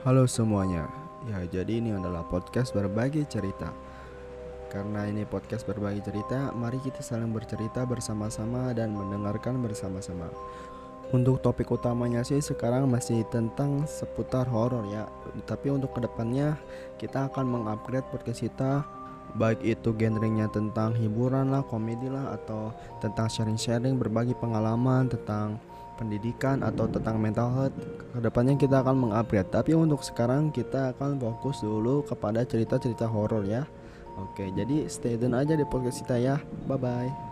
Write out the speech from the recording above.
Halo semuanya. Ya, jadi ini adalah podcast berbagi cerita. Karena ini podcast berbagi cerita, mari kita saling bercerita bersama-sama dan mendengarkan bersama-sama. Untuk topik utamanya sih sekarang masih tentang seputar horor ya. Tapi untuk ke depannya kita akan mengupgrade podcast kita baik itu genrenya tentang hiburan lah, komedi lah atau tentang sharing-sharing berbagi pengalaman tentang pendidikan atau tentang mental health. Ke depannya kita akan mengupgrade. Tapi untuk sekarang kita akan fokus dulu kepada cerita-cerita horor ya. Oke, jadi stay tune aja di podcast kita ya. Bye bye.